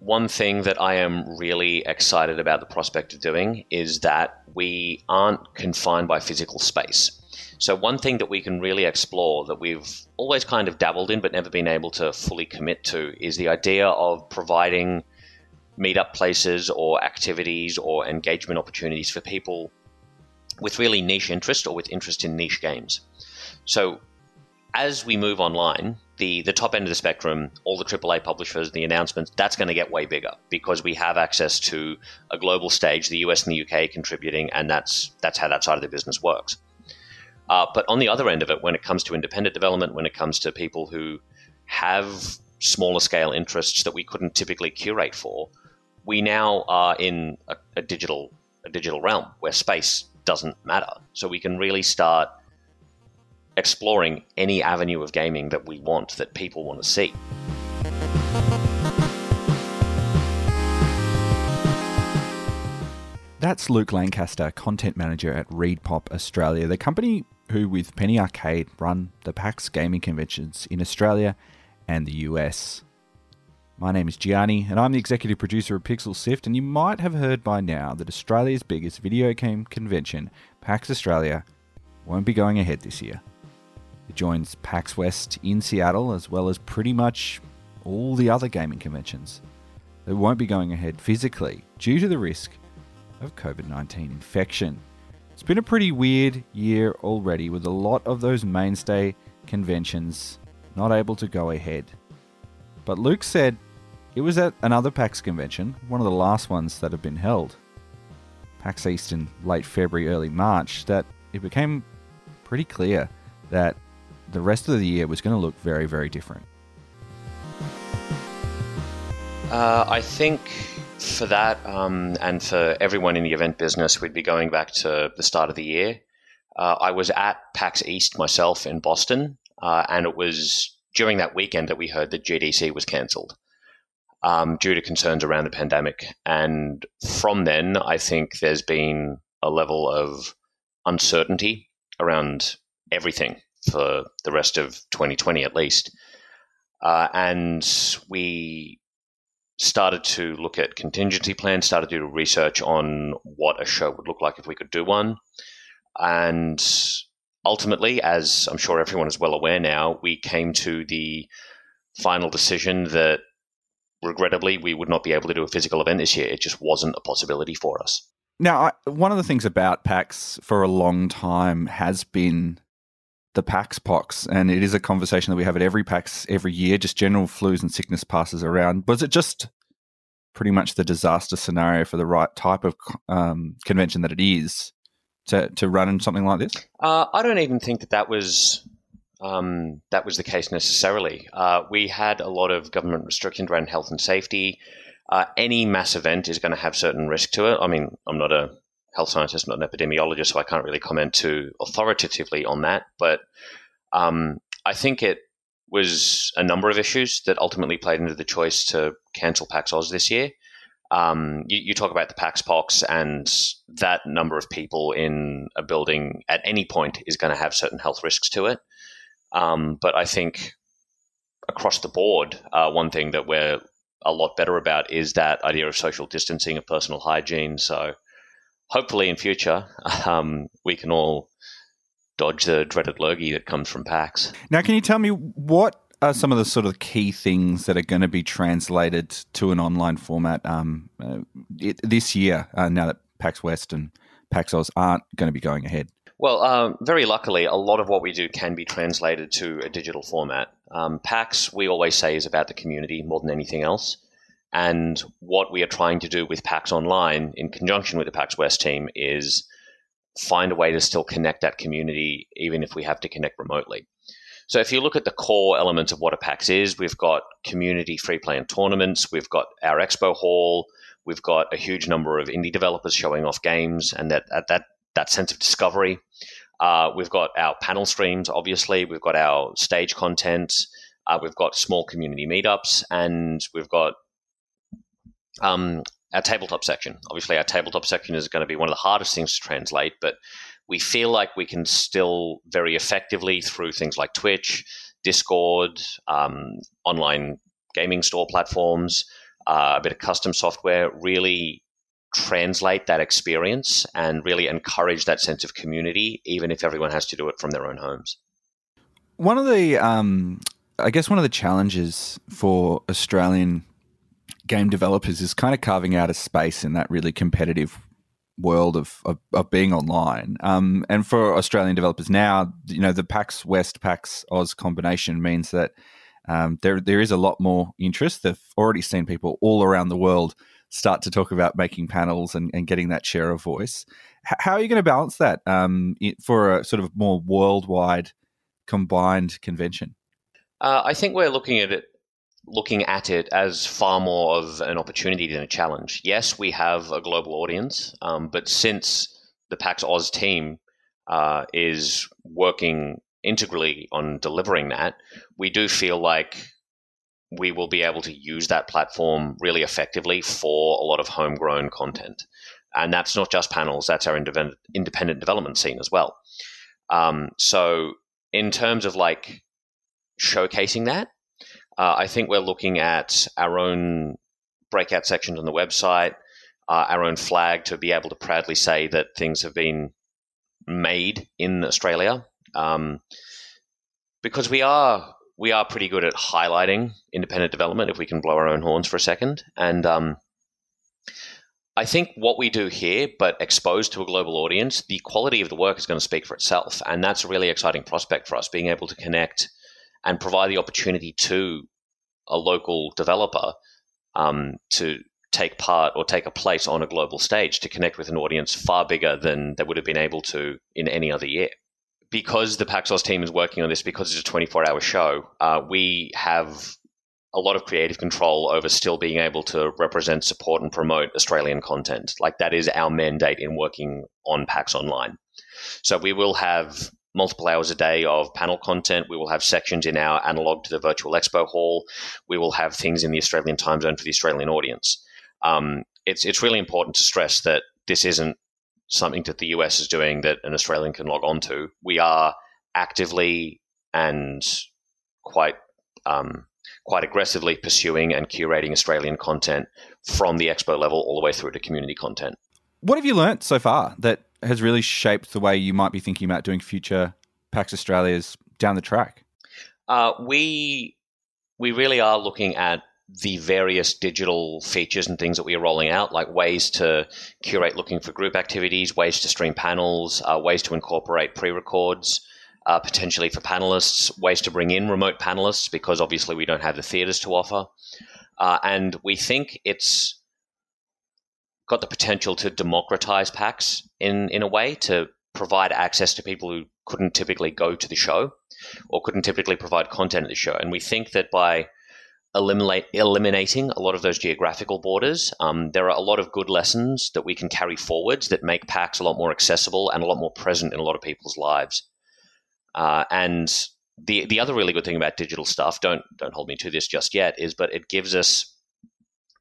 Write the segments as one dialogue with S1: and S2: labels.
S1: one thing that I am really excited about the prospect of doing is that we aren't confined by physical space. So, one thing that we can really explore that we've always kind of dabbled in but never been able to fully commit to is the idea of providing meetup places or activities or engagement opportunities for people with really niche interest or with interest in niche games. So, as we move online, the the top end of the spectrum, all the AAA publishers, the announcements, that's going to get way bigger because we have access to a global stage, the US and the UK contributing, and that's that's how that side of the business works. Uh, but on the other end of it, when it comes to independent development, when it comes to people who have smaller scale interests that we couldn't typically curate for, we now are in a, a digital a digital realm where space doesn't matter. So we can really start exploring any avenue of gaming that we want, that people want to see.
S2: That's Luke Lancaster, content manager at ReedPop Australia, the company who, with Penny Arcade, run the PAX gaming conventions in Australia and the US. My name is Gianni, and I'm the executive producer of Pixel Sift, and you might have heard by now that Australia's biggest video game convention, PAX Australia, won't be going ahead this year. Joins PAX West in Seattle, as well as pretty much all the other gaming conventions. They won't be going ahead physically due to the risk of COVID 19 infection. It's been a pretty weird year already, with a lot of those mainstay conventions not able to go ahead. But Luke said it was at another PAX convention, one of the last ones that have been held, PAX East in late February, early March, that it became pretty clear that the rest of the year was going to look very, very different.
S1: Uh, I think for that, um, and for everyone in the event business, we'd be going back to the start of the year. Uh, I was at PAX East myself in Boston, uh, and it was during that weekend that we heard that GDC was cancelled um, due to concerns around the pandemic. And from then, I think there's been a level of uncertainty around everything for the rest of 2020 at least. Uh, and we started to look at contingency plans, started to do research on what a show would look like if we could do one. And ultimately, as I'm sure everyone is well aware now, we came to the final decision that regrettably we would not be able to do a physical event this year. It just wasn't a possibility for us.
S2: Now, I, one of the things about PAX for a long time has been the PAX pox, and it is a conversation that we have at every PAX every year. Just general flus and sickness passes around. Was it just pretty much the disaster scenario for the right type of um, convention that it is to to run in something like this?
S1: Uh, I don't even think that that was um, that was the case necessarily. Uh, we had a lot of government restrictions around health and safety. Uh, any mass event is going to have certain risk to it. I mean, I'm not a health scientist, not an epidemiologist, so I can't really comment too authoritatively on that. But um, I think it was a number of issues that ultimately played into the choice to cancel PAX Oz this year. Um, you, you, talk about the PAX Pox, and that number of people in a building at any point is going to have certain health risks to it. Um, but I think across the board, uh, one thing that we're a lot better about is that idea of social distancing, of personal hygiene. So hopefully in future um, we can all dodge the dreaded lurgy that comes from PAX.
S2: Now, can you tell me what are some of the sort of key things that are going to be translated to an online format um, uh, it, this year? Uh, now that PAX West and PAX Oz aren't going to be going ahead.
S1: Well, um, very luckily, a lot of what we do can be translated to a digital format. Um, PAX, we always say, is about the community more than anything else. And what we are trying to do with PAX Online, in conjunction with the PAX West team, is find a way to still connect that community, even if we have to connect remotely. So if you look at the core elements of what a PAX is, we've got community free play and tournaments, we've got our expo hall, we've got a huge number of indie developers showing off games, and that that that sense of discovery. Uh, we've got our panel streams, obviously. We've got our stage content. Uh, we've got small community meetups, and we've got um, our tabletop section. Obviously, our tabletop section is going to be one of the hardest things to translate, but we feel like we can still very effectively through things like Twitch, Discord, um, online gaming store platforms, uh, a bit of custom software, really translate that experience and really encourage that sense of community, even if everyone has to do it from their own homes.
S2: One of the, um, I guess, one of the challenges for Australian game developers is kind of carving out a space in that really competitive world of, of, of being online. Um, and for Australian developers now, you know, the PAX West, PAX Oz combination means that um, there there is a lot more interest. They've already seen people all around the world start to talk about making panels and, and getting that share of voice. H- how are you going to balance that um, for a sort of more worldwide combined convention?
S1: Uh, I think we're looking at it looking at it as far more of an opportunity than a challenge. Yes, we have a global audience, um, but since the PAX Oz team uh, is working integrally on delivering that, we do feel like we will be able to use that platform really effectively for a lot of homegrown content. And that's not just panels, that's our independent development scene as well. Um, so, in terms of like showcasing that, uh, I think we're looking at our own breakout sections on the website, uh, our own flag to be able to proudly say that things have been made in Australia, um, because we are we are pretty good at highlighting independent development. If we can blow our own horns for a second, and um, I think what we do here, but exposed to a global audience, the quality of the work is going to speak for itself, and that's a really exciting prospect for us. Being able to connect and provide the opportunity to a local developer um, to take part or take a place on a global stage to connect with an audience far bigger than they would have been able to in any other year. Because the PAX Oz team is working on this, because it's a 24 hour show, uh, we have a lot of creative control over still being able to represent, support, and promote Australian content. Like that is our mandate in working on PAX Online. So we will have multiple hours a day of panel content. We will have sections in our analog to the virtual expo hall. We will have things in the Australian time zone for the Australian audience. Um, it's it's really important to stress that this isn't something that the US is doing that an Australian can log on to. We are actively and quite um, quite aggressively pursuing and curating Australian content from the expo level all the way through to community content.
S2: What have you learnt so far that has really shaped the way you might be thinking about doing future PAX Australias down the track?
S1: Uh, we we really are looking at the various digital features and things that we are rolling out, like ways to curate looking for group activities, ways to stream panels, uh, ways to incorporate pre-records, uh, potentially for panelists, ways to bring in remote panelists because obviously we don't have the theaters to offer, uh, and we think it's got the potential to democratize PAX in, in a way to provide access to people who couldn't typically go to the show or couldn't typically provide content at the show. And we think that by eliminate, eliminating a lot of those geographical borders, um, there are a lot of good lessons that we can carry forwards that make PAX a lot more accessible and a lot more present in a lot of people's lives. Uh, and the the other really good thing about digital stuff, don't don't hold me to this just yet, is but it gives us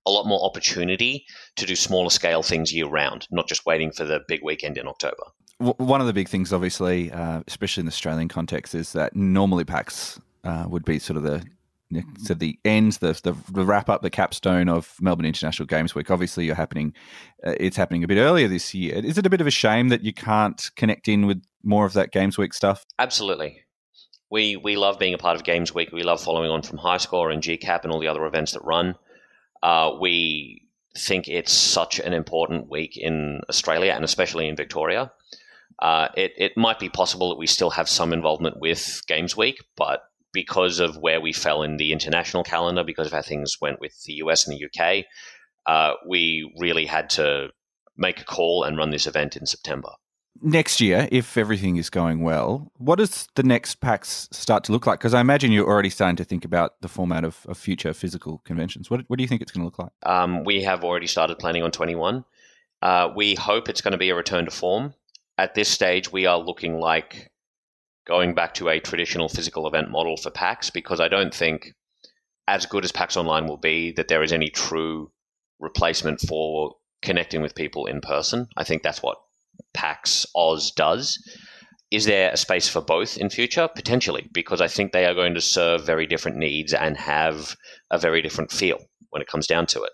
S1: a lot more opportunity to do smaller scale things year round, not just waiting for the big weekend in October.
S2: One of the big things, obviously, uh, especially in the Australian context, is that normally PAX uh, would be sort of the so the end, the, the, the wrap up, the capstone of Melbourne International Games Week. Obviously, you're happening. Uh, it's happening a bit earlier this year. Is it a bit of a shame that you can't connect in with more of that Games Week stuff?
S1: Absolutely. We we love being a part of Games Week. We love following on from High Score and GCAP and all the other events that run. Uh, we think it's such an important week in Australia and especially in Victoria. Uh, it, it might be possible that we still have some involvement with Games Week, but because of where we fell in the international calendar, because of how things went with the US and the UK, uh, we really had to make a call and run this event in September.
S2: Next year, if everything is going well, what does the next PAX start to look like? Because I imagine you're already starting to think about the format of, of future physical conventions. What, what do you think it's going to look like?
S1: Um, we have already started planning on 21. Uh, we hope it's going to be a return to form. At this stage, we are looking like going back to a traditional physical event model for PAX because I don't think, as good as PAX Online will be, that there is any true replacement for connecting with people in person. I think that's what PAX Oz does. Is there a space for both in future? Potentially, because I think they are going to serve very different needs and have a very different feel when it comes down to it.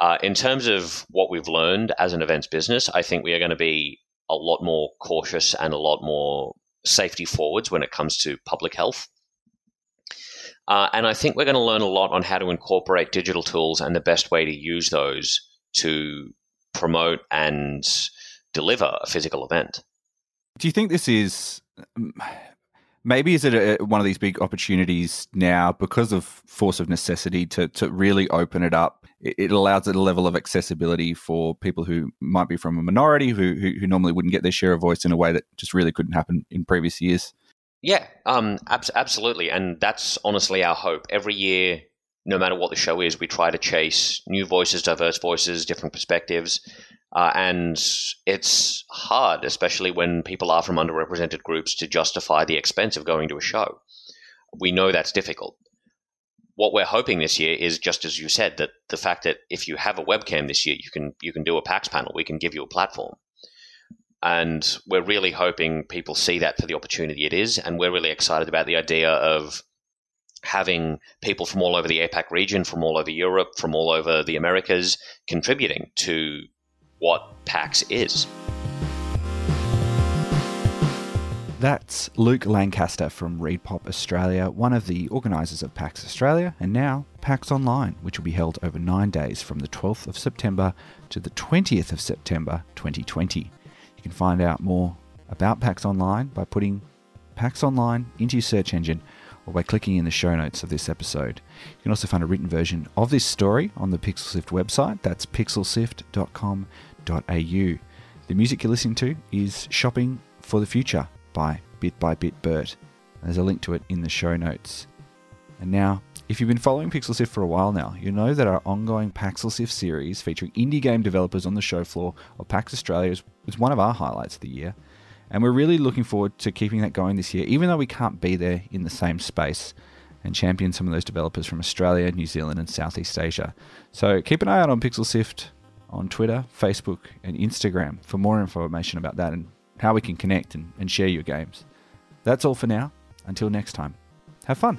S1: Uh, in terms of what we've learned as an events business, I think we are going to be a lot more cautious and a lot more safety forwards when it comes to public health. Uh, and I think we're going to learn a lot on how to incorporate digital tools and the best way to use those to promote and deliver a physical event.
S2: Do you think this is maybe is it a, one of these big opportunities now because of force of necessity to to really open it up? It, it allows it a level of accessibility for people who might be from a minority who, who, who normally wouldn't get their share of voice in a way that just really couldn't happen in previous years.
S1: Yeah, um, ab- absolutely, and that's honestly our hope. Every year, no matter what the show is, we try to chase new voices, diverse voices, different perspectives. Uh, and it's hard, especially when people are from underrepresented groups, to justify the expense of going to a show. We know that's difficult. What we're hoping this year is just as you said that the fact that if you have a webcam this year, you can you can do a PAX panel. We can give you a platform, and we're really hoping people see that for the opportunity it is. And we're really excited about the idea of having people from all over the APAC region, from all over Europe, from all over the Americas contributing to what PAX is.
S2: That's Luke Lancaster from ReedPop Australia, one of the organisers of PAX Australia, and now PAX Online, which will be held over nine days from the 12th of September to the 20th of September 2020. You can find out more about PAX Online by putting PAX Online into your search engine or by clicking in the show notes of this episode. You can also find a written version of this story on the PixelSift website. That's pixelsift.com.au. The music you're listening to is Shopping for the Future by Bit by Bit Bert. There's a link to it in the show notes. And now, if you've been following PixelSift for a while now, you know that our ongoing PaxelSift series featuring indie game developers on the show floor of PAX Australia is, is one of our highlights of the year. And we're really looking forward to keeping that going this year, even though we can't be there in the same space and champion some of those developers from Australia, New Zealand, and Southeast Asia. So keep an eye out on Pixel PixelSift on Twitter, Facebook, and Instagram for more information about that and how we can connect and, and share your games. That's all for now. Until next time, have fun.